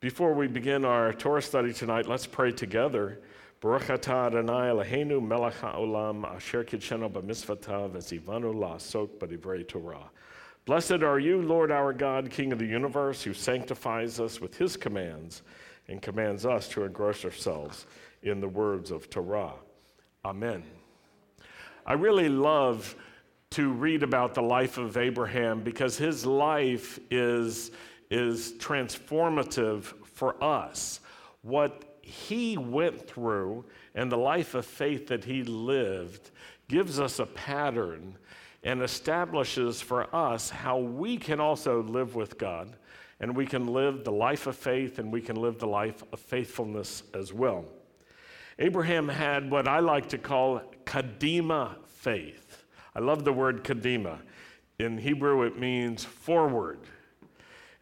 Before we begin our Torah study tonight, let's pray together. Baruch atah Adonai Eloheinu melech haolam asher kidshenu b'mitzvotav v'zivanu la'asok b'divrei Torah. Blessed are you, Lord our God, King of the universe, who sanctifies us with his commands and commands us to engross ourselves in the words of Torah. Amen. I really love to read about the life of Abraham because his life is, is transformative for us. What he went through and the life of faith that he lived gives us a pattern and establishes for us how we can also live with God and we can live the life of faith and we can live the life of faithfulness as well. Abraham had what I like to call kadima faith. I love the word kadima. In Hebrew, it means forward.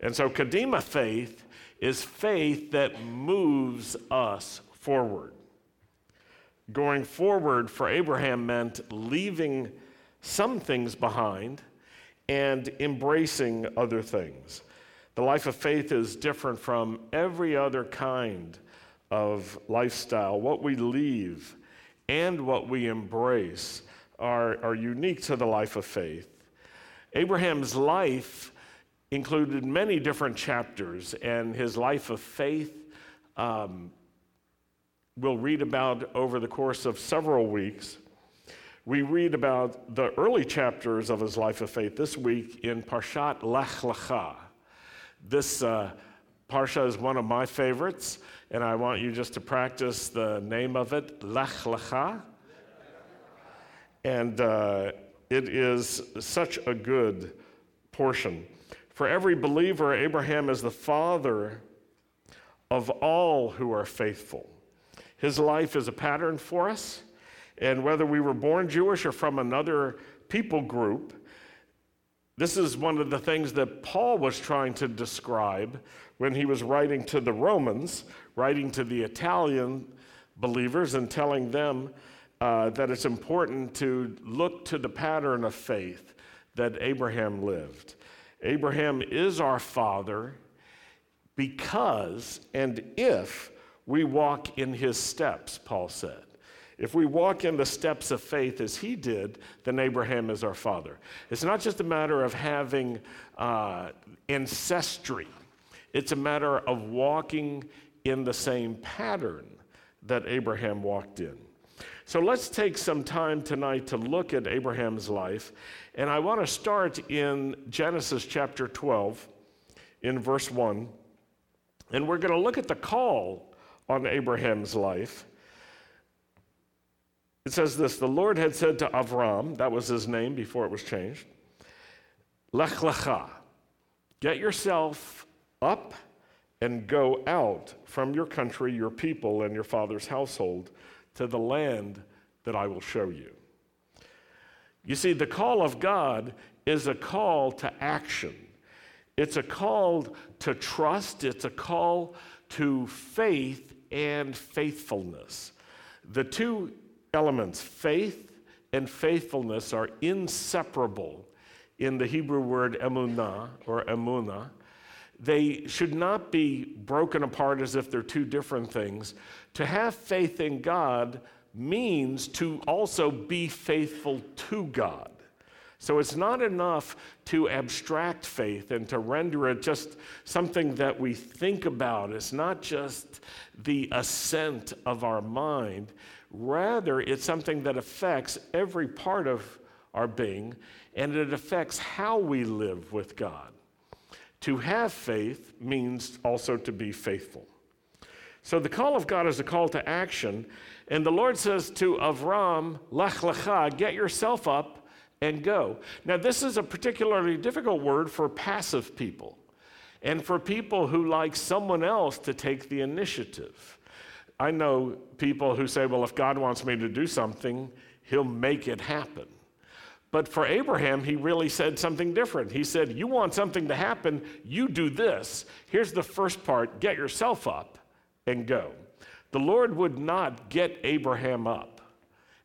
And so, kadima faith is faith that moves us forward. Going forward for Abraham meant leaving some things behind and embracing other things. The life of faith is different from every other kind of lifestyle. What we leave and what we embrace are, are unique to the life of faith. Abraham's life included many different chapters, and his life of faith um, we'll read about over the course of several weeks. We read about the early chapters of his life of faith this week in Parshat Lech Lecha. This uh, Parsha is one of my favorites, and I want you just to practice the name of it, Lech Lecha. And uh, it is such a good portion. For every believer, Abraham is the father of all who are faithful. His life is a pattern for us, and whether we were born Jewish or from another people group, this is one of the things that Paul was trying to describe when he was writing to the Romans, writing to the Italian believers, and telling them uh, that it's important to look to the pattern of faith that Abraham lived. Abraham is our father because and if we walk in his steps, Paul said. If we walk in the steps of faith as he did, then Abraham is our father. It's not just a matter of having uh, ancestry, it's a matter of walking in the same pattern that Abraham walked in. So let's take some time tonight to look at Abraham's life. And I want to start in Genesis chapter 12, in verse 1. And we're going to look at the call on Abraham's life. It says this The Lord had said to Avram, that was his name before it was changed, Lech Lecha, get yourself up and go out from your country, your people, and your father's household to the land that I will show you. You see, the call of God is a call to action. It's a call to trust, it's a call to faith and faithfulness. The two elements, faith and faithfulness, are inseparable in the Hebrew word emunah or emunah. They should not be broken apart as if they're two different things. To have faith in God means to also be faithful to God. So it's not enough to abstract faith and to render it just something that we think about. It's not just the assent of our mind. Rather, it's something that affects every part of our being and it affects how we live with God. To have faith means also to be faithful. So the call of God is a call to action. And the Lord says to Avram, Lech lecha, get yourself up and go. Now, this is a particularly difficult word for passive people and for people who like someone else to take the initiative. I know people who say, well, if God wants me to do something, he'll make it happen. But for Abraham, he really said something different. He said, You want something to happen, you do this. Here's the first part get yourself up and go. The Lord would not get Abraham up,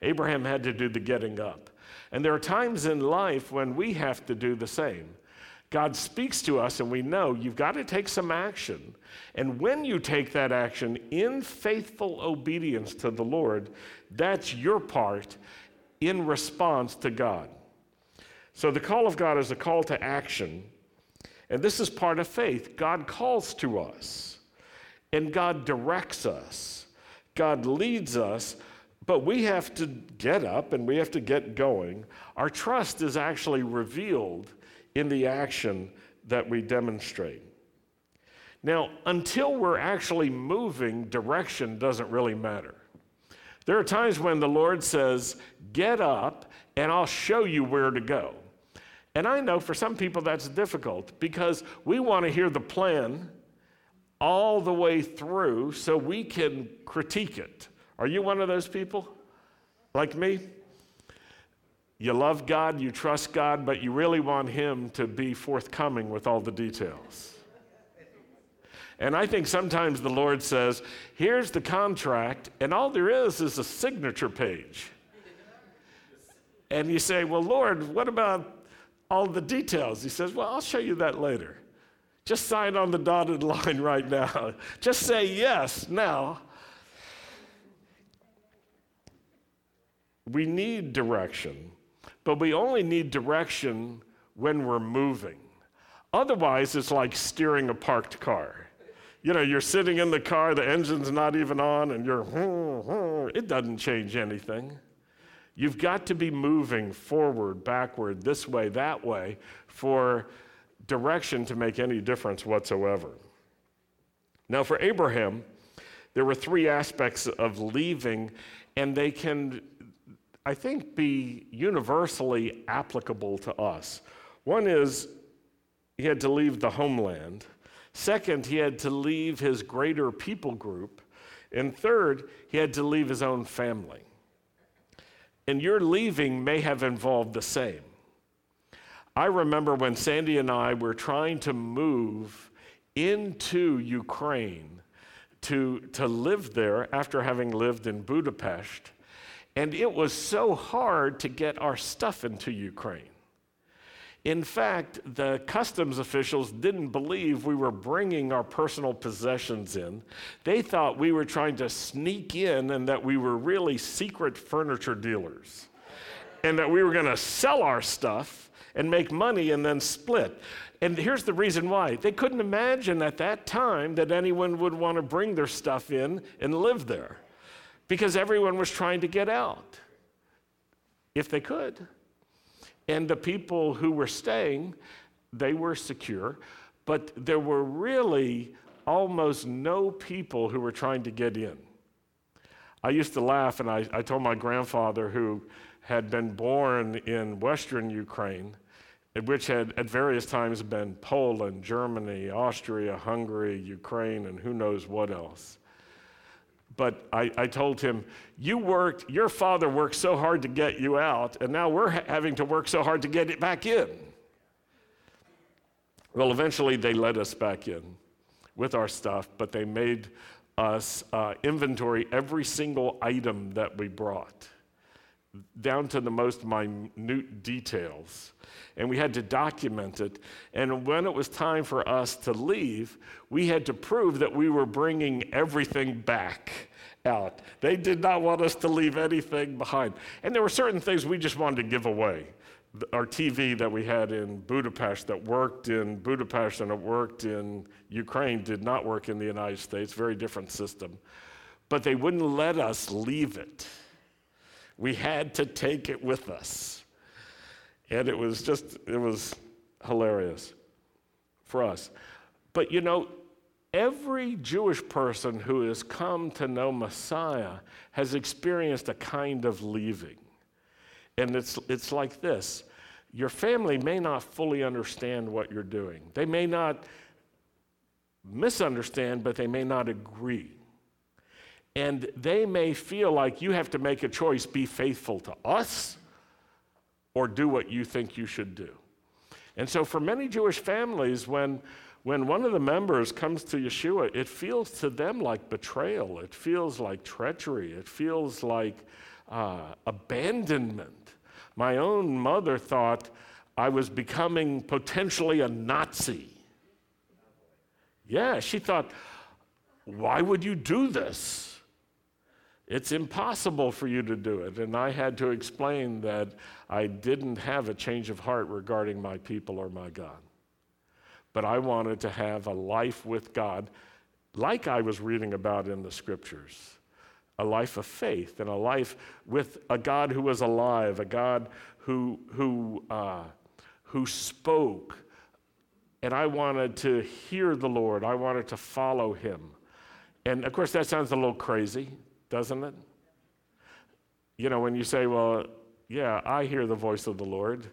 Abraham had to do the getting up. And there are times in life when we have to do the same. God speaks to us, and we know you've got to take some action. And when you take that action in faithful obedience to the Lord, that's your part in response to God. So the call of God is a call to action. And this is part of faith. God calls to us, and God directs us, God leads us, but we have to get up and we have to get going. Our trust is actually revealed in the action that we demonstrate. Now, until we're actually moving, direction doesn't really matter. There are times when the Lord says, Get up and I'll show you where to go. And I know for some people that's difficult because we want to hear the plan all the way through so we can critique it. Are you one of those people like me? You love God, you trust God, but you really want Him to be forthcoming with all the details. And I think sometimes the Lord says, here's the contract, and all there is is a signature page. And you say, well, Lord, what about all the details? He says, well, I'll show you that later. Just sign on the dotted line right now. Just say yes now. We need direction but we only need direction when we're moving. Otherwise, it's like steering a parked car. You know, you're sitting in the car, the engine's not even on, and you're, it doesn't change anything. You've got to be moving forward, backward, this way, that way, for direction to make any difference whatsoever. Now, for Abraham, there were three aspects of leaving, and they can I think, be universally applicable to us. One is he had to leave the homeland. Second, he had to leave his greater people group. And third, he had to leave his own family. And your leaving may have involved the same. I remember when Sandy and I were trying to move into Ukraine to, to live there after having lived in Budapest. And it was so hard to get our stuff into Ukraine. In fact, the customs officials didn't believe we were bringing our personal possessions in. They thought we were trying to sneak in and that we were really secret furniture dealers and that we were going to sell our stuff and make money and then split. And here's the reason why they couldn't imagine at that time that anyone would want to bring their stuff in and live there because everyone was trying to get out if they could. And the people who were staying, they were secure, but there were really almost no people who were trying to get in. I used to laugh, and I, I told my grandfather, who had been born in Western Ukraine, which had at various times been Poland, Germany, Austria, Hungary, Ukraine, and who knows what else but I, I, told him, You worked, your father worked so hard to get you out, and now we're ha- having to work so hard to get it back in. Well, eventually they let us back in with our stuff, but they made us uh, inventory every single item that we brought, down to the most minute details and we had to document it. And when it was time for us to leave, we had to prove that we were bringing everything back out. They did not want us to leave anything behind. And there were certain things we just wanted to give away. Our TV that we had in Budapest that worked in Budapest and it worked in Ukraine did not work in the United States, very different system. But they wouldn't let us leave it. We had to take it with us. And it was just, it was hilarious for us. But you know, every Jewish person who has come to know Messiah has experienced a kind of leaving. And it's, it's like this your family may not fully understand what you're doing, they may not misunderstand, but they may not agree. And they may feel like you have to make a choice be faithful to us or do what you think you should do. And so, for many Jewish families, when, when one of the members comes to Yeshua, it feels to them like betrayal, it feels like treachery, it feels like uh, abandonment. My own mother thought I was becoming potentially a Nazi. Yeah, she thought, why would you do this? It's impossible for you to do it. And I had to explain that I didn't have a change of heart regarding my people or my God. But I wanted to have a life with God like I was reading about in the scriptures a life of faith and a life with a God who was alive, a God who, who, uh, who spoke. And I wanted to hear the Lord, I wanted to follow him. And of course, that sounds a little crazy, doesn't it? You know, when you say, well, yeah, I hear the voice of the Lord,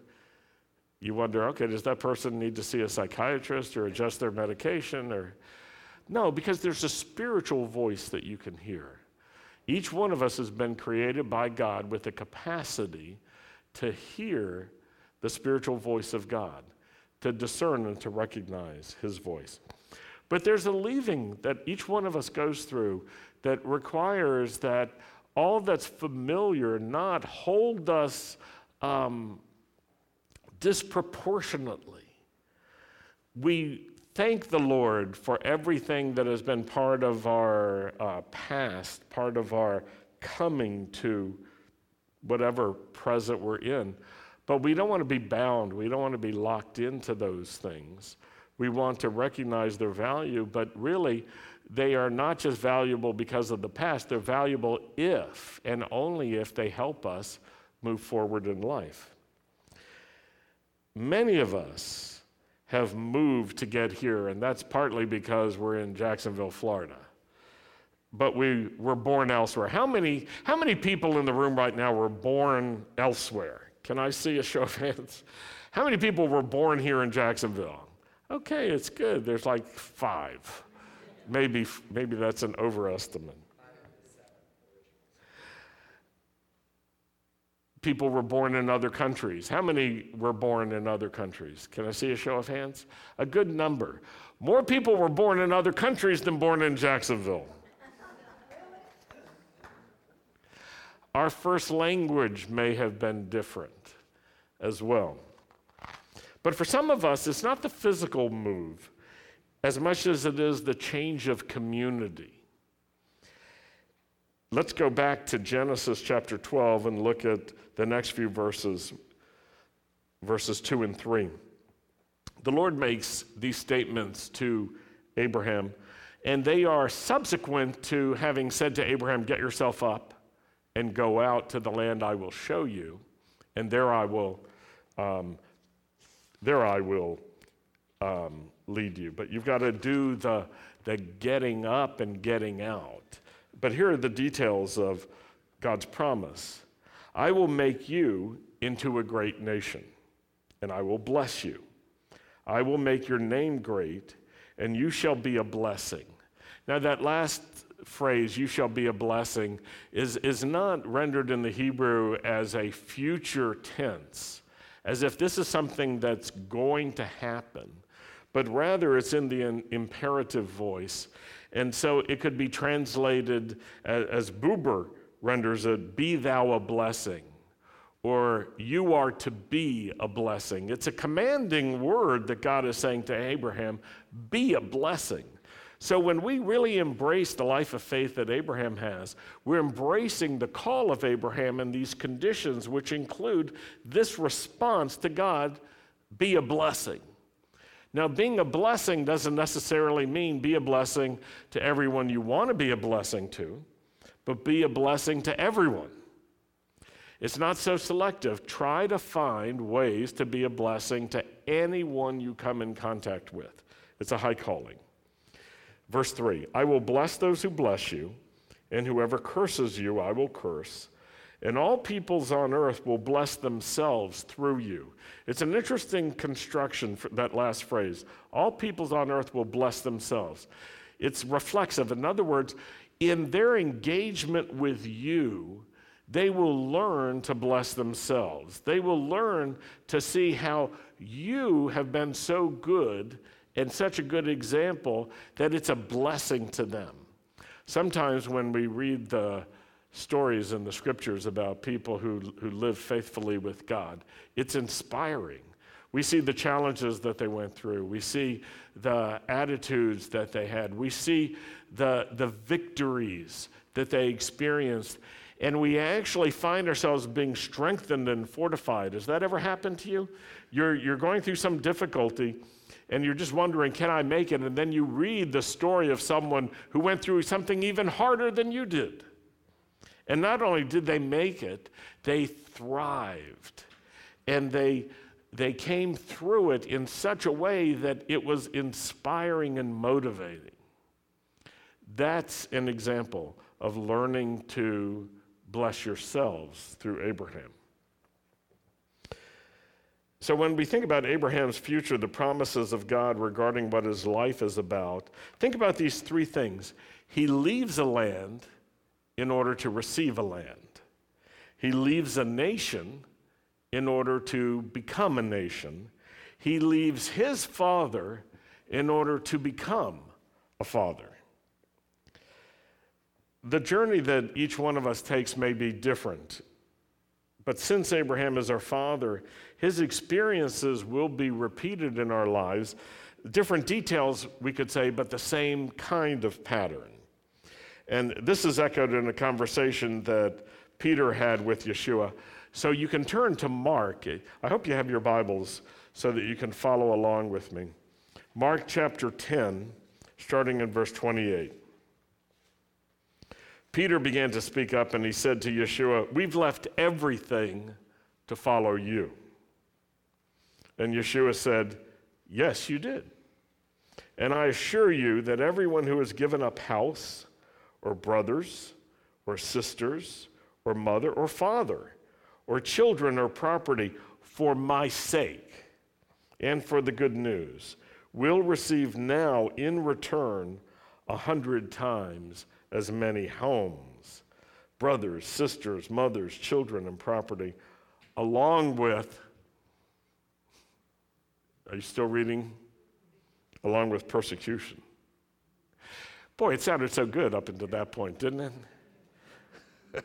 you wonder, okay, does that person need to see a psychiatrist or adjust their medication? Or no, because there's a spiritual voice that you can hear. Each one of us has been created by God with the capacity to hear the spiritual voice of God, to discern and to recognize his voice. But there's a leaving that each one of us goes through that requires that all that's familiar not hold us um, disproportionately. We thank the Lord for everything that has been part of our uh, past, part of our coming to whatever present we're in. But we don't want to be bound. We don't want to be locked into those things. We want to recognize their value, but really, they are not just valuable because of the past, they're valuable if and only if they help us move forward in life. Many of us have moved to get here, and that's partly because we're in Jacksonville, Florida. But we were born elsewhere. How many, how many people in the room right now were born elsewhere? Can I see a show of hands? How many people were born here in Jacksonville? Okay, it's good. There's like five. Maybe, maybe that's an overestimate. people were born in other countries. How many were born in other countries? Can I see a show of hands? A good number. More people were born in other countries than born in Jacksonville. Our first language may have been different as well. But for some of us, it's not the physical move as much as it is the change of community. Let's go back to Genesis chapter 12 and look at the next few verses, verses 2 and 3. The Lord makes these statements to Abraham, and they are subsequent to having said to Abraham, Get yourself up and go out to the land I will show you, and there I will, um, there I will um, lead you. But you've got to do the, the getting up and getting out. But here are the details of God's promise I will make you into a great nation, and I will bless you. I will make your name great, and you shall be a blessing. Now, that last phrase, you shall be a blessing, is, is not rendered in the Hebrew as a future tense, as if this is something that's going to happen, but rather it's in the imperative voice. And so it could be translated as, as Buber renders it, be thou a blessing, or you are to be a blessing. It's a commanding word that God is saying to Abraham, be a blessing. So when we really embrace the life of faith that Abraham has, we're embracing the call of Abraham and these conditions, which include this response to God be a blessing. Now, being a blessing doesn't necessarily mean be a blessing to everyone you want to be a blessing to, but be a blessing to everyone. It's not so selective. Try to find ways to be a blessing to anyone you come in contact with. It's a high calling. Verse 3 I will bless those who bless you, and whoever curses you, I will curse and all peoples on earth will bless themselves through you. It's an interesting construction that last phrase. All peoples on earth will bless themselves. It's reflexive. In other words, in their engagement with you, they will learn to bless themselves. They will learn to see how you have been so good and such a good example that it's a blessing to them. Sometimes when we read the stories in the scriptures about people who, who live faithfully with God. It's inspiring. We see the challenges that they went through. We see the attitudes that they had. We see the, the victories that they experienced. And we actually find ourselves being strengthened and fortified. Has that ever happened to you? You're, you're going through some difficulty and you're just wondering, can I make it? And then you read the story of someone who went through something even harder than you did. And not only did they make it, they thrived. And they, they came through it in such a way that it was inspiring and motivating. That's an example of learning to bless yourselves through Abraham. So, when we think about Abraham's future, the promises of God regarding what his life is about, think about these three things. He leaves a land in order to receive a land, he leaves a nation in order to become a nation, he leaves his father in order to become a father. The journey that each one of us takes may be different. But since Abraham is our father, his experiences will be repeated in our lives. Different details, we could say, but the same kind of pattern. And this is echoed in a conversation that Peter had with Yeshua. So you can turn to Mark. I hope you have your Bibles so that you can follow along with me. Mark chapter 10, starting in verse 28. Peter began to speak up and he said to Yeshua, We've left everything to follow you. And Yeshua said, Yes, you did. And I assure you that everyone who has given up house, or brothers, or sisters, or mother, or father, or children, or property for my sake and for the good news will receive now in return a hundred times as many homes, brothers, sisters, mothers, children, and property, along with, are you still reading? Along with persecution. Boy, it sounded so good up until that point, didn't it?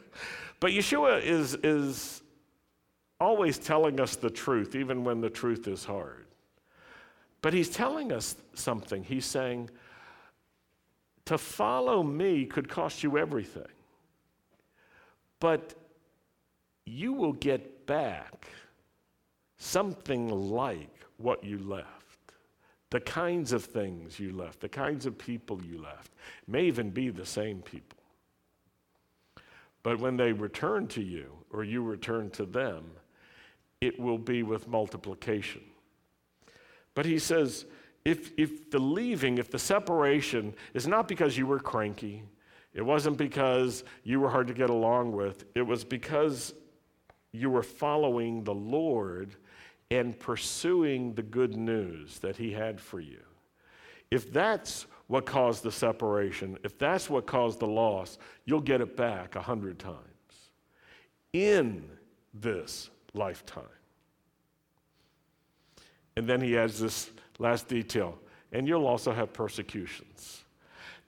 but Yeshua is, is always telling us the truth, even when the truth is hard. But he's telling us something. He's saying, to follow me could cost you everything. But you will get back something like what you left. The kinds of things you left, the kinds of people you left, may even be the same people. But when they return to you, or you return to them, it will be with multiplication. But he says, if, if the leaving, if the separation is not because you were cranky, it wasn't because you were hard to get along with, it was because you were following the Lord and pursuing the good news that He had for you. If that's what caused the separation, if that's what caused the loss, you'll get it back a hundred times in this lifetime. And then he adds this last detail, and you'll also have persecutions.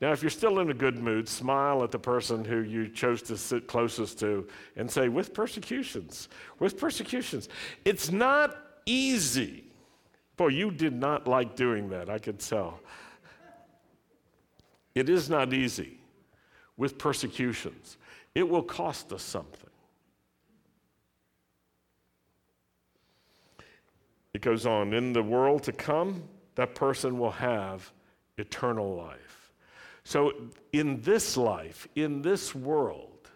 Now, if you're still in a good mood, smile at the person who you chose to sit closest to and say, with persecutions, with persecutions. It's not easy. Boy, you did not like doing that, I could tell. It is not easy with persecutions, it will cost us something. It goes on, in the world to come, that person will have eternal life. So, in this life, in this world,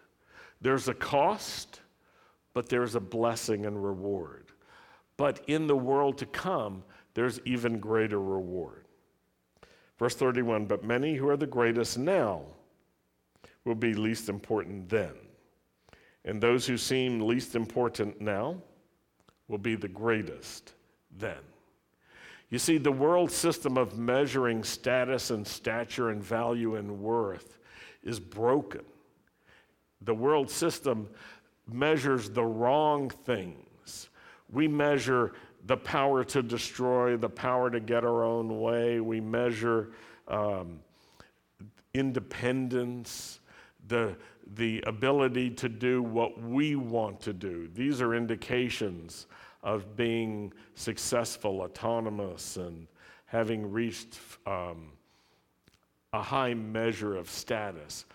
there's a cost, but there's a blessing and reward. But in the world to come, there's even greater reward. Verse 31 But many who are the greatest now will be least important then. And those who seem least important now will be the greatest then. You see, the world system of measuring status and stature and value and worth is broken. The world system measures the wrong things. We measure the power to destroy, the power to get our own way. We measure um, independence, the, the ability to do what we want to do. These are indications of being successful, autonomous, and having reached um, a high measure of status.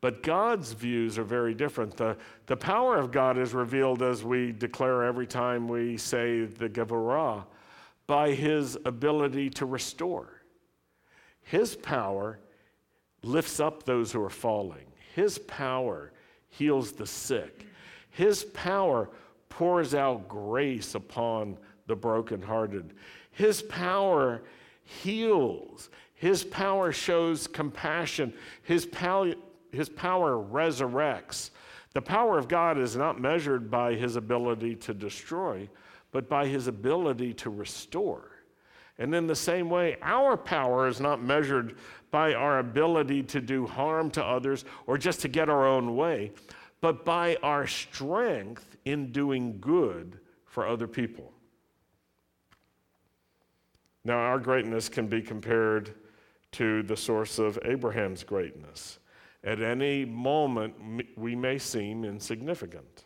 But God's views are very different. The, the power of God is revealed as we declare every time we say the Geburah by his ability to restore. His power lifts up those who are falling, his power heals the sick, his power pours out grace upon the brokenhearted, his power heals. His power shows compassion. His, power, his power resurrects. The power of God is not measured by his ability to destroy, but by his ability to restore. And in the same way, our power is not measured by our ability to do harm to others or just to get our own way, but by our strength in doing good for other people. Now, our greatness can be compared to the source of Abraham's greatness. At any moment, we may seem insignificant.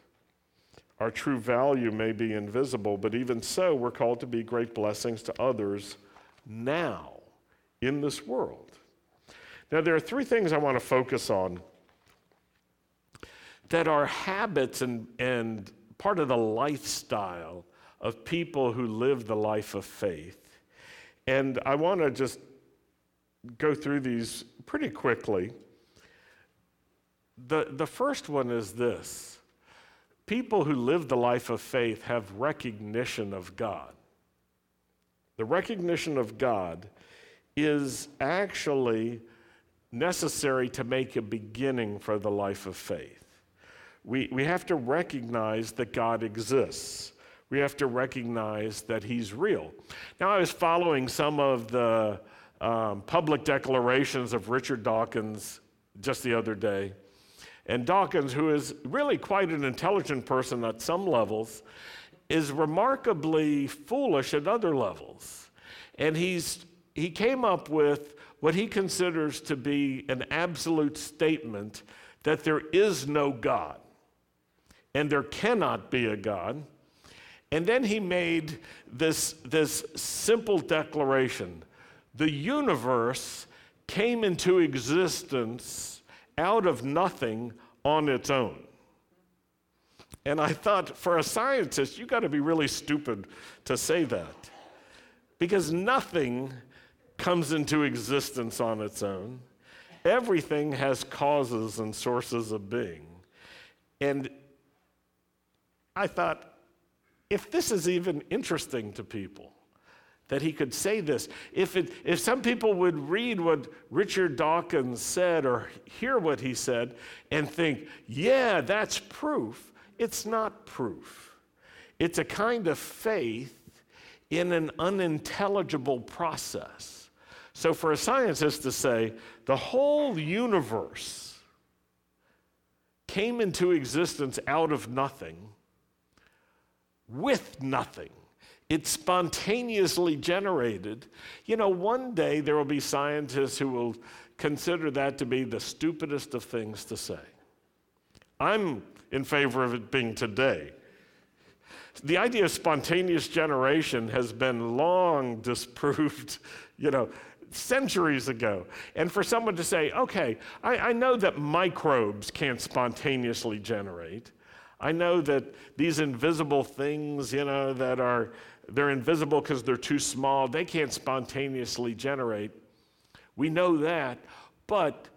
Our true value may be invisible, but even so, we're called to be great blessings to others now in this world. Now, there are three things I want to focus on that are habits and, and part of the lifestyle of people who live the life of faith. And I want to just go through these pretty quickly. The, the first one is this people who live the life of faith have recognition of God. The recognition of God is actually necessary to make a beginning for the life of faith. We, we have to recognize that God exists. We have to recognize that He's real. Now, I was following some of the um, public declarations of Richard Dawkins just the other day. And Dawkins, who is really quite an intelligent person at some levels, is remarkably foolish at other levels. And he's, he came up with what he considers to be an absolute statement that there is no God and there cannot be a God. And then he made this, this simple declaration the universe came into existence out of nothing on its own. And I thought, for a scientist, you got to be really stupid to say that. Because nothing comes into existence on its own. Everything has causes and sources of being. And I thought, if this is even interesting to people, that he could say this. If, it, if some people would read what Richard Dawkins said or hear what he said and think, yeah, that's proof, it's not proof. It's a kind of faith in an unintelligible process. So, for a scientist to say the whole universe came into existence out of nothing, with nothing, it's spontaneously generated. You know, one day there will be scientists who will consider that to be the stupidest of things to say. I'm in favor of it being today. The idea of spontaneous generation has been long disproved, you know, centuries ago. And for someone to say, okay, I, I know that microbes can't spontaneously generate. I know that these invisible things, you know, that are they're invisible because they're too small. They can't spontaneously generate. We know that. But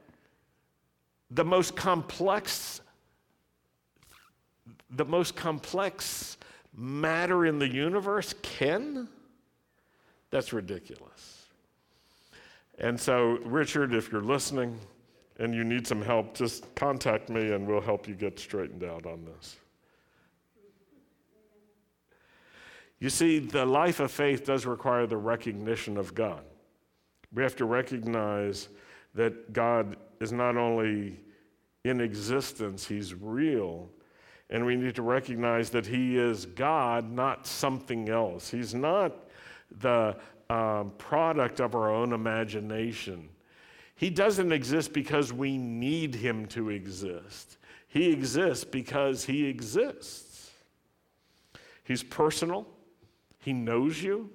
the most complex the most complex matter in the universe can? That's ridiculous. And so, Richard, if you're listening and you need some help, just contact me and we'll help you get straightened out on this. You see, the life of faith does require the recognition of God. We have to recognize that God is not only in existence, He's real. And we need to recognize that He is God, not something else. He's not the um, product of our own imagination. He doesn't exist because we need Him to exist, He exists because He exists. He's personal, He knows you.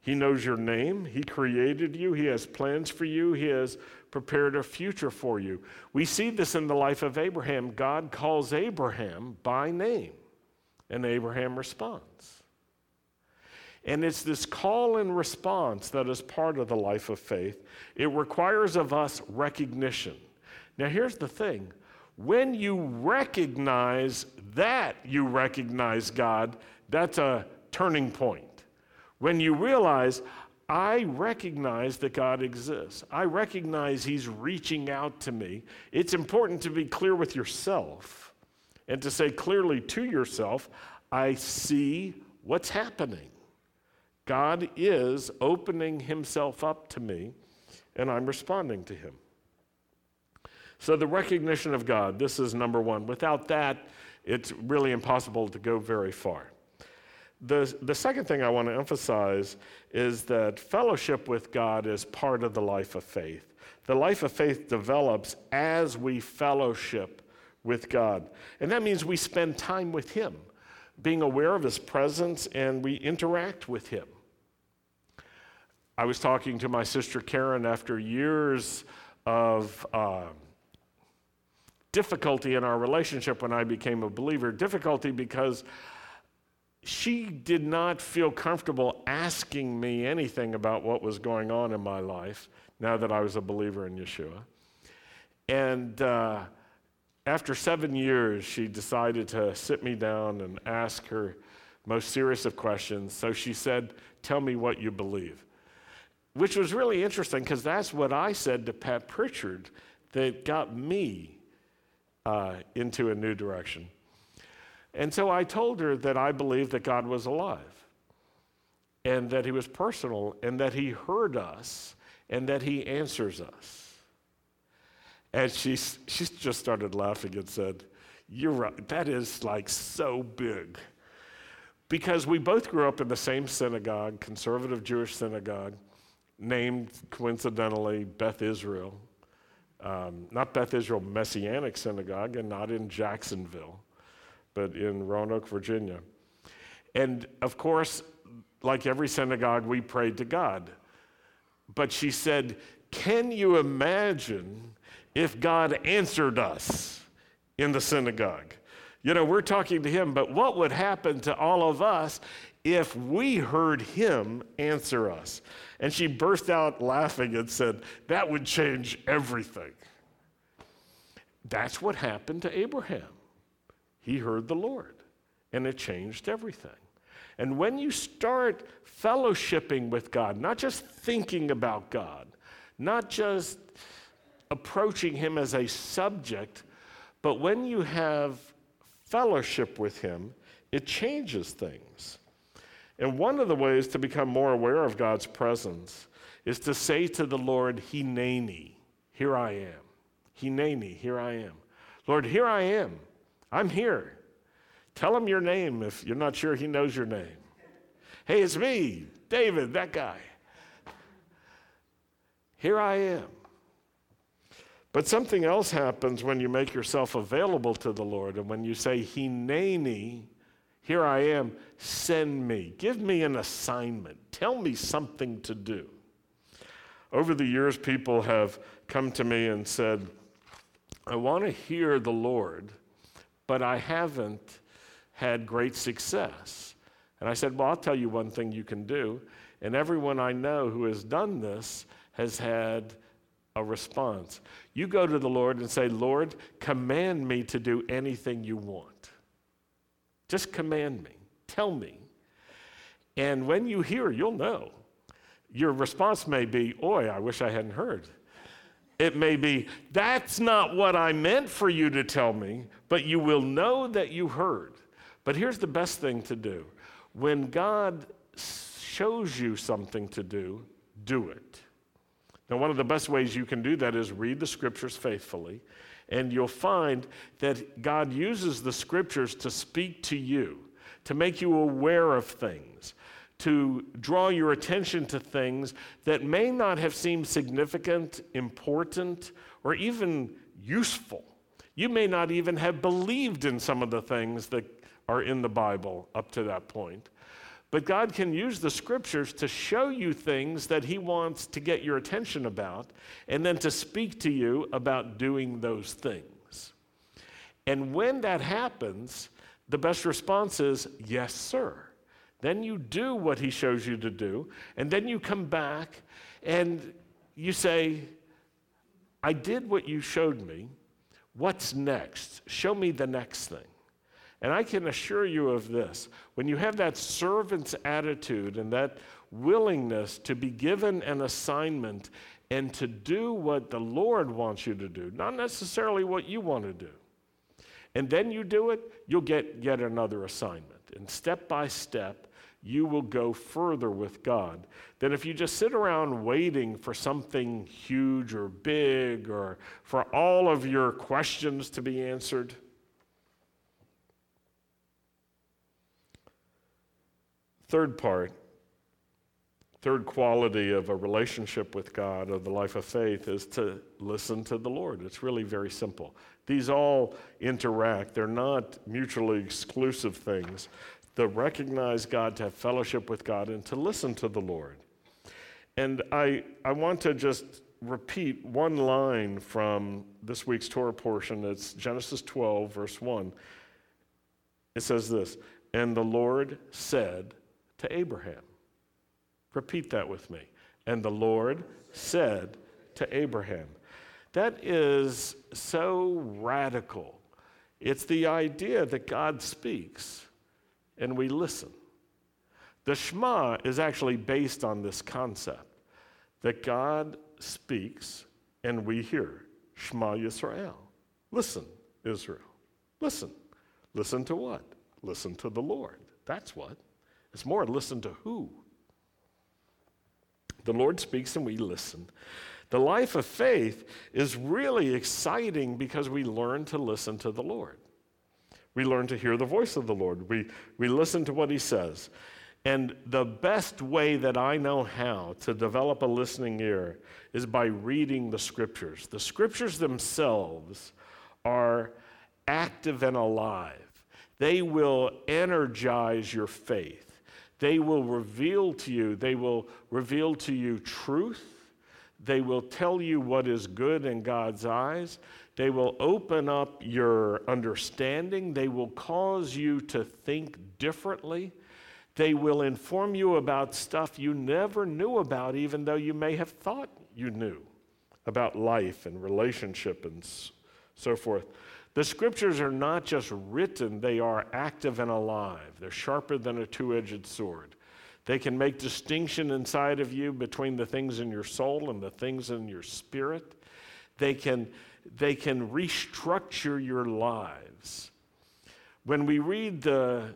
He knows your name. He created you. He has plans for you. He has prepared a future for you. We see this in the life of Abraham. God calls Abraham by name, and Abraham responds. And it's this call and response that is part of the life of faith. It requires of us recognition. Now, here's the thing when you recognize that you recognize God, that's a turning point. When you realize, I recognize that God exists. I recognize He's reaching out to me. It's important to be clear with yourself and to say clearly to yourself, I see what's happening. God is opening Himself up to me, and I'm responding to Him. So, the recognition of God, this is number one. Without that, it's really impossible to go very far. The, the second thing I want to emphasize is that fellowship with God is part of the life of faith. The life of faith develops as we fellowship with God. And that means we spend time with Him, being aware of His presence, and we interact with Him. I was talking to my sister Karen after years of uh, difficulty in our relationship when I became a believer. Difficulty because she did not feel comfortable asking me anything about what was going on in my life now that I was a believer in Yeshua. And uh, after seven years, she decided to sit me down and ask her most serious of questions. So she said, Tell me what you believe. Which was really interesting because that's what I said to Pat Pritchard that got me uh, into a new direction. And so I told her that I believed that God was alive and that He was personal and that He heard us and that He answers us. And she, she just started laughing and said, You're right, that is like so big. Because we both grew up in the same synagogue, conservative Jewish synagogue, named coincidentally Beth Israel. Um, not Beth Israel Messianic Synagogue and not in Jacksonville but in Roanoke, Virginia. And of course, like every synagogue, we prayed to God. But she said, Can you imagine if God answered us in the synagogue? You know, we're talking to him, but what would happen to all of us if we heard him answer us? And she burst out laughing and said, That would change everything. That's what happened to Abraham he heard the Lord, and it changed everything. And when you start fellowshipping with God, not just thinking about God, not just approaching Him as a subject, but when you have fellowship with Him, it changes things. And one of the ways to become more aware of God's presence is to say to the Lord, Hineni, here I am. Hineni, here I am. Lord, here I am. I'm here. Tell him your name if you're not sure he knows your name. Hey, it's me, David, that guy. Here I am. But something else happens when you make yourself available to the Lord and when you say, Hineni, here I am, send me. Give me an assignment. Tell me something to do. Over the years, people have come to me and said, I want to hear the Lord but I haven't had great success. And I said, Well, I'll tell you one thing you can do. And everyone I know who has done this has had a response. You go to the Lord and say, Lord, command me to do anything you want. Just command me. Tell me. And when you hear, you'll know. Your response may be, Oi, I wish I hadn't heard. It may be, that's not what I meant for you to tell me, but you will know that you heard. But here's the best thing to do when God shows you something to do, do it. Now, one of the best ways you can do that is read the scriptures faithfully, and you'll find that God uses the scriptures to speak to you, to make you aware of things, to draw your attention to things that may not have seemed significant, important, or even useful. You may not even have believed in some of the things that are in the Bible up to that point. But God can use the scriptures to show you things that He wants to get your attention about, and then to speak to you about doing those things. And when that happens, the best response is, Yes, sir. Then you do what He shows you to do, and then you come back and you say, I did what you showed me. What's next? Show me the next thing. And I can assure you of this when you have that servant's attitude and that willingness to be given an assignment and to do what the Lord wants you to do, not necessarily what you want to do, and then you do it, you'll get yet another assignment. And step by step, you will go further with God than if you just sit around waiting for something huge or big or for all of your questions to be answered. Third part, third quality of a relationship with God, of the life of faith, is to listen to the Lord. It's really very simple. These all interact, they're not mutually exclusive things to recognize God, to have fellowship with God, and to listen to the Lord. And I, I want to just repeat one line from this week's Torah portion. It's Genesis 12, verse 1. It says this And the Lord said to Abraham, Repeat that with me. And the Lord said to Abraham. That is so radical. It's the idea that God speaks and we listen. The Shema is actually based on this concept that God speaks and we hear. Shema Yisrael. Listen, Israel. Listen. Listen to what? Listen to the Lord. That's what. It's more listen to who. The Lord speaks and we listen. The life of faith is really exciting because we learn to listen to the Lord. We learn to hear the voice of the Lord. We, we listen to what he says. And the best way that I know how to develop a listening ear is by reading the scriptures. The scriptures themselves are active and alive, they will energize your faith. They will reveal to you, they will reveal to you truth. They will tell you what is good in God's eyes. They will open up your understanding. They will cause you to think differently. They will inform you about stuff you never knew about, even though you may have thought you knew about life and relationship and so forth. The scriptures are not just written, they are active and alive. They're sharper than a two edged sword. They can make distinction inside of you between the things in your soul and the things in your spirit. They can they can restructure your lives. When we read the,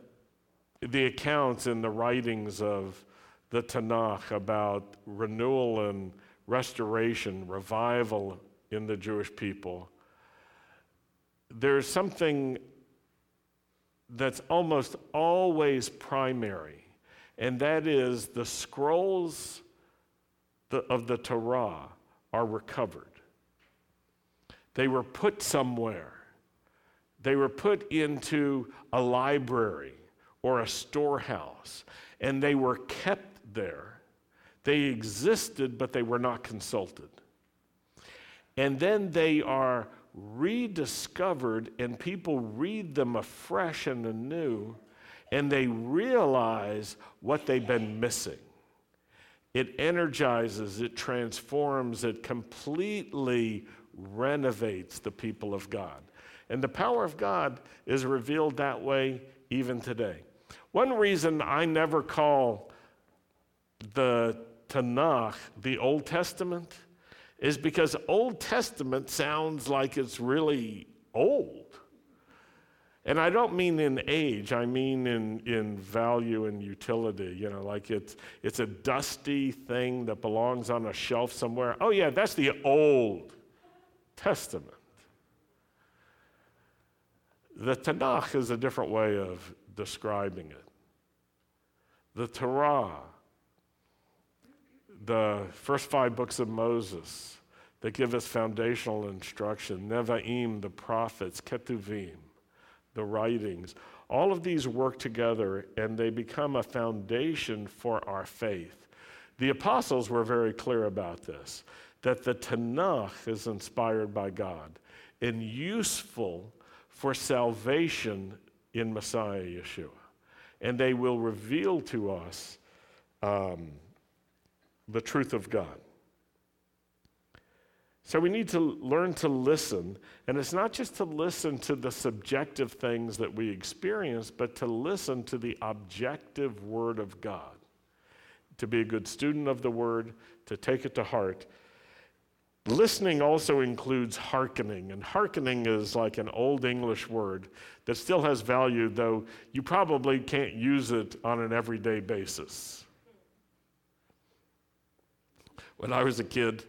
the accounts in the writings of the Tanakh about renewal and restoration, revival in the Jewish people, there's something that's almost always primary, and that is the scrolls of the Torah are recovered. They were put somewhere. They were put into a library or a storehouse, and they were kept there. They existed, but they were not consulted. And then they are rediscovered, and people read them afresh and anew, and they realize what they've been missing. It energizes, it transforms, it completely renovates the people of God. And the power of God is revealed that way even today. One reason I never call the Tanakh the Old Testament is because Old Testament sounds like it's really old. And I don't mean in age, I mean in, in value and utility. You know, like it's, it's a dusty thing that belongs on a shelf somewhere. Oh, yeah, that's the old Testament. The Tanakh is a different way of describing it. The Torah, the first five books of Moses that give us foundational instruction, Nevi'im, the prophets, Ketuvim, the writings, all of these work together and they become a foundation for our faith. The apostles were very clear about this that the Tanakh is inspired by God and useful for salvation in Messiah Yeshua. And they will reveal to us um, the truth of God. So we need to learn to listen. And it's not just to listen to the subjective things that we experience, but to listen to the objective Word of God. To be a good student of the Word, to take it to heart. Listening also includes hearkening, and hearkening is like an old English word that still has value, though you probably can't use it on an everyday basis. When I was a kid,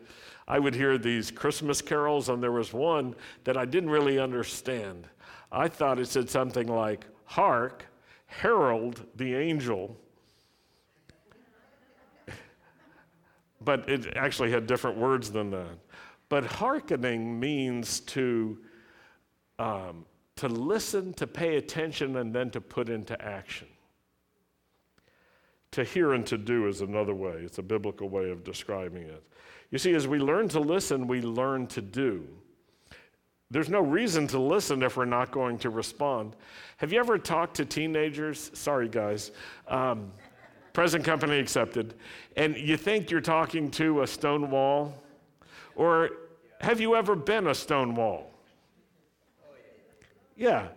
I would hear these Christmas carols, and there was one that I didn't really understand. I thought it said something like, Hark, herald the angel. but it actually had different words than that. But hearkening means to, um, to listen, to pay attention, and then to put into action. To hear and to do is another way, it's a biblical way of describing it. You see, as we learn to listen, we learn to do. There's no reason to listen if we're not going to respond. Have you ever talked to teenagers? Sorry, guys. Um, present company accepted. And you think you're talking to a stone wall? Or have you ever been a stone wall? Yeah.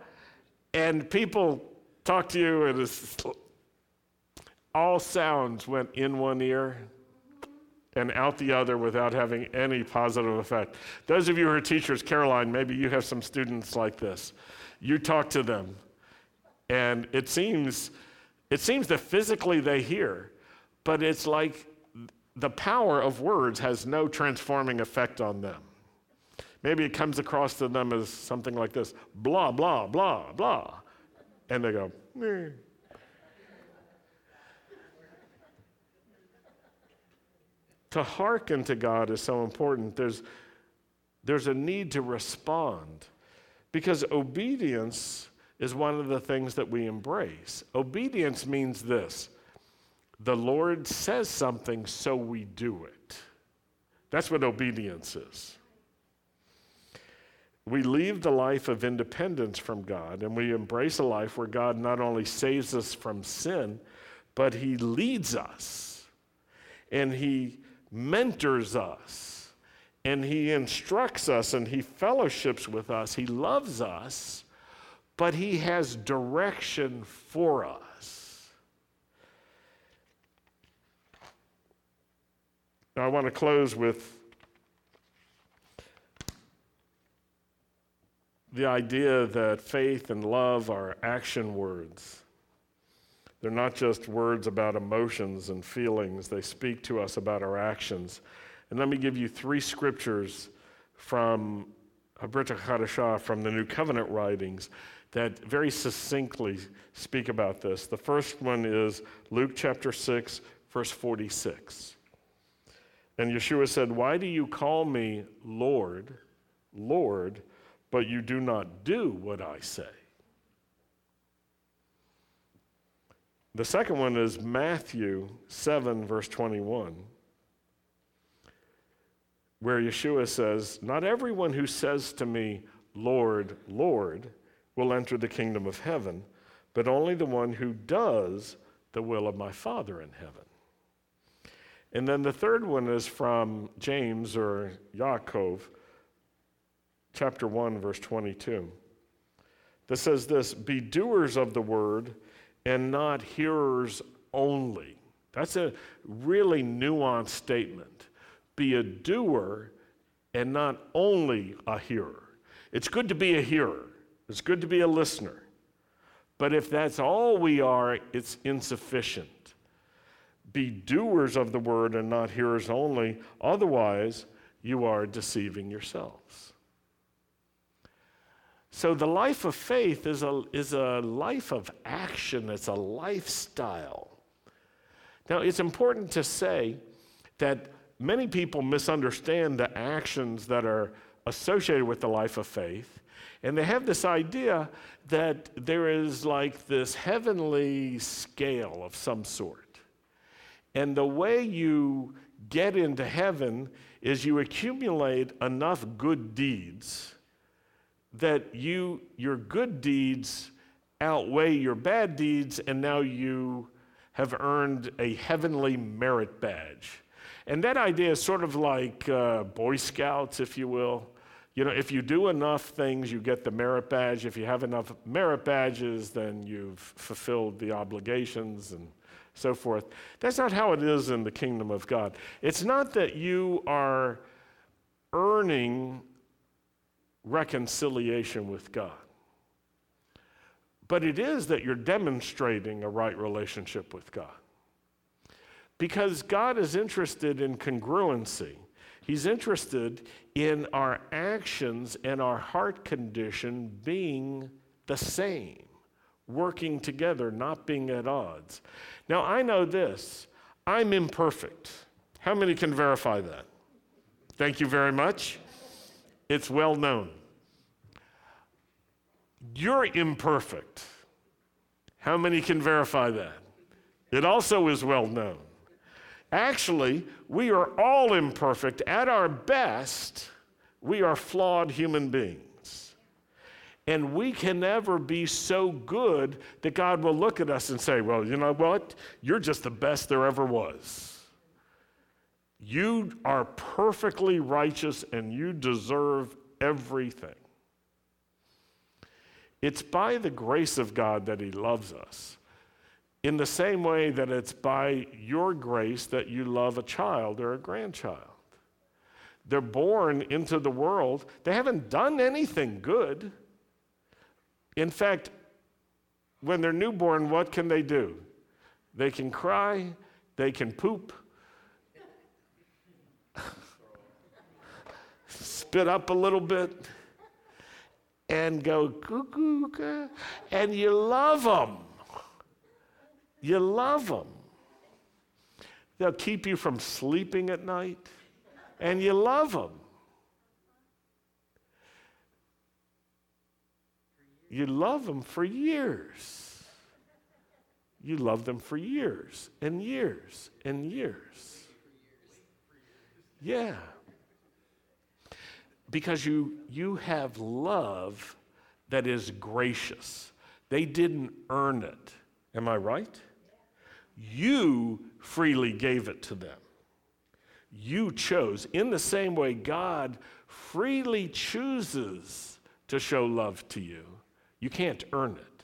And people talk to you, and all sounds went in one ear and out the other without having any positive effect. Those of you who are teachers, Caroline, maybe you have some students like this. You talk to them, and it seems, it seems that physically they hear, but it's like the power of words has no transforming effect on them. Maybe it comes across to them as something like this blah, blah, blah, blah. And they go, to hearken to God is so important. There's, there's a need to respond because obedience is one of the things that we embrace. Obedience means this the Lord says something, so we do it. That's what obedience is. We leave the life of independence from God and we embrace a life where God not only saves us from sin, but He leads us and He mentors us and he instructs us and he fellowships with us. He loves us, but he has direction for us. Now, I want to close with the idea that faith and love are action words. They're not just words about emotions and feelings, they speak to us about our actions. And let me give you three scriptures from HaBrit HaChadashah, from the New Covenant writings, that very succinctly speak about this. The first one is Luke chapter 6, verse 46. And Yeshua said, Why do you call me Lord, Lord, but you do not do what I say? The second one is Matthew 7, verse 21, where Yeshua says, Not everyone who says to me, Lord, Lord, will enter the kingdom of heaven, but only the one who does the will of my Father in heaven. And then the third one is from James or Yaakov, chapter 1, verse 22, that says this Be doers of the word and not hearers only. That's a really nuanced statement. Be a doer and not only a hearer. It's good to be a hearer, it's good to be a listener. But if that's all we are, it's insufficient. Be doers of the word and not hearers only, otherwise, you are deceiving yourselves. So the life of faith is a, is a life of action, it's a lifestyle. Now, it's important to say that many people misunderstand the actions that are associated with the life of faith. And they have this idea that there is like this heavenly scale of some sort. And the way you get into heaven is you accumulate enough good deeds that you your good deeds outweigh your bad deeds and now you have earned a heavenly merit badge. And that idea is sort of like uh, Boy Scouts, if you will. You know, if you do enough things, you get the merit badge. If you have enough merit badges, then you've fulfilled the obligations and so forth. That's not how it is in the kingdom of God. It's not that you are earning reconciliation with God, but it is that you're demonstrating a right relationship with God. Because God is interested in congruency. He's interested in our actions and our heart condition being the same, working together, not being at odds. Now, I know this I'm imperfect. How many can verify that? Thank you very much. It's well known. You're imperfect. How many can verify that? It also is well known. Actually, we are all imperfect. At our best, we are flawed human beings. And we can never be so good that God will look at us and say, Well, you know what? You're just the best there ever was. You are perfectly righteous and you deserve everything. It's by the grace of God that He loves us in the same way that it's by your grace that you love a child or a grandchild. They're born into the world, they haven't done anything good. In fact, when they're newborn, what can they do? They can cry, they can poop, spit up a little bit, and go cuckoo, and you love them. You love them. They'll keep you from sleeping at night, and you love them. You love them for years. You love them for years and years and years. Yeah. Because you, you have love that is gracious. They didn't earn it. Am I right? You freely gave it to them. You chose. In the same way, God freely chooses to show love to you. You can't earn it.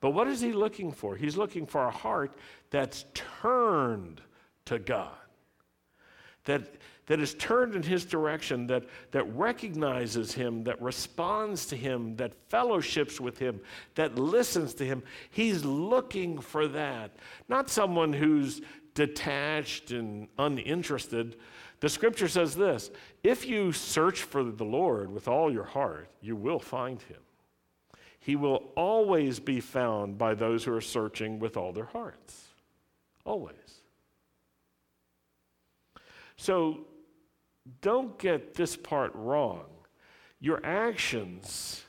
But what is He looking for? He's looking for a heart that's turned to God, that that is turned in his direction, that, that recognizes him, that responds to him, that fellowships with him, that listens to him. He's looking for that. Not someone who's detached and uninterested. The scripture says this if you search for the Lord with all your heart, you will find him. He will always be found by those who are searching with all their hearts. Always. So don't get this part wrong. Your actions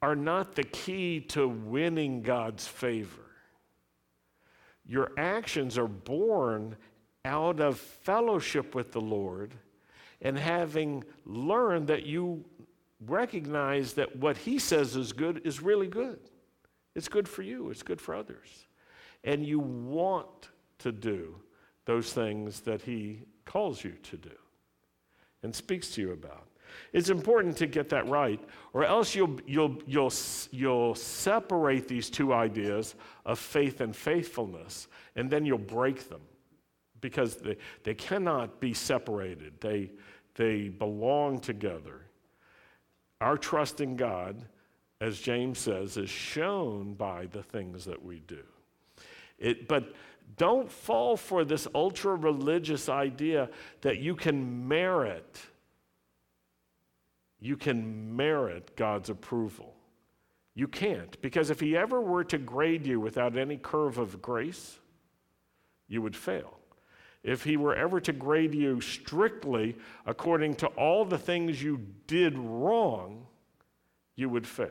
are not the key to winning God's favor. Your actions are born out of fellowship with the Lord and having learned that you recognize that what He says is good is really good. It's good for you, it's good for others. And you want to do those things that He calls you to do and speaks to you about. It's important to get that right, or else you'll, you'll, you'll, you'll separate these two ideas of faith and faithfulness, and then you'll break them because they, they cannot be separated. They, they belong together. Our trust in God, as James says, is shown by the things that we do. It, but don't fall for this ultra religious idea that you can merit you can merit God's approval. You can't because if he ever were to grade you without any curve of grace, you would fail. If he were ever to grade you strictly according to all the things you did wrong, you would fail.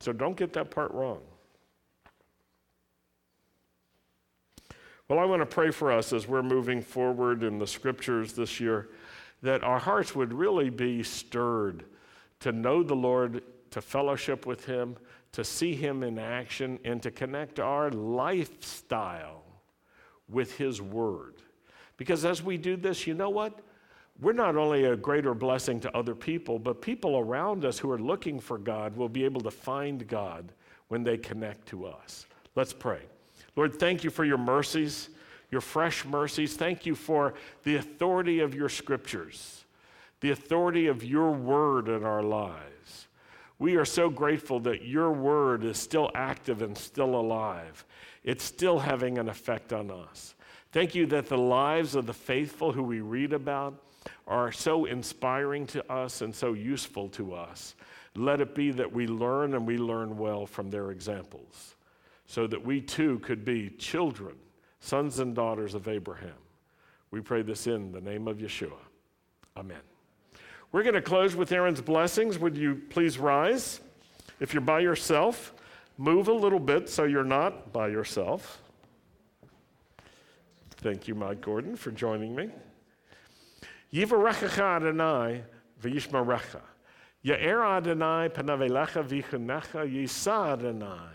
So don't get that part wrong. Well, I want to pray for us as we're moving forward in the scriptures this year that our hearts would really be stirred to know the Lord, to fellowship with Him, to see Him in action, and to connect our lifestyle with His Word. Because as we do this, you know what? We're not only a greater blessing to other people, but people around us who are looking for God will be able to find God when they connect to us. Let's pray. Lord, thank you for your mercies, your fresh mercies. Thank you for the authority of your scriptures, the authority of your word in our lives. We are so grateful that your word is still active and still alive. It's still having an effect on us. Thank you that the lives of the faithful who we read about are so inspiring to us and so useful to us. Let it be that we learn and we learn well from their examples so that we too could be children, sons and daughters of Abraham. We pray this in the name of Yeshua. Amen. We're going to close with Aaron's blessings. Would you please rise? If you're by yourself, move a little bit so you're not by yourself. Thank you, Mike Gordon, for joining me. Yivarechacha Adonai v'yishmarecha. Ya'er Adonai panavelecha v'chunecha yisa Adonai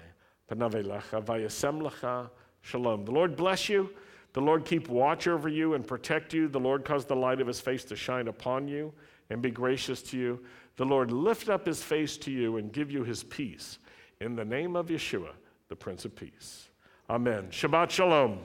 Shalom. The Lord bless you. The Lord keep watch over you and protect you. The Lord cause the light of his face to shine upon you and be gracious to you. The Lord lift up his face to you and give you his peace. In the name of Yeshua, the Prince of Peace. Amen. Shabbat Shalom.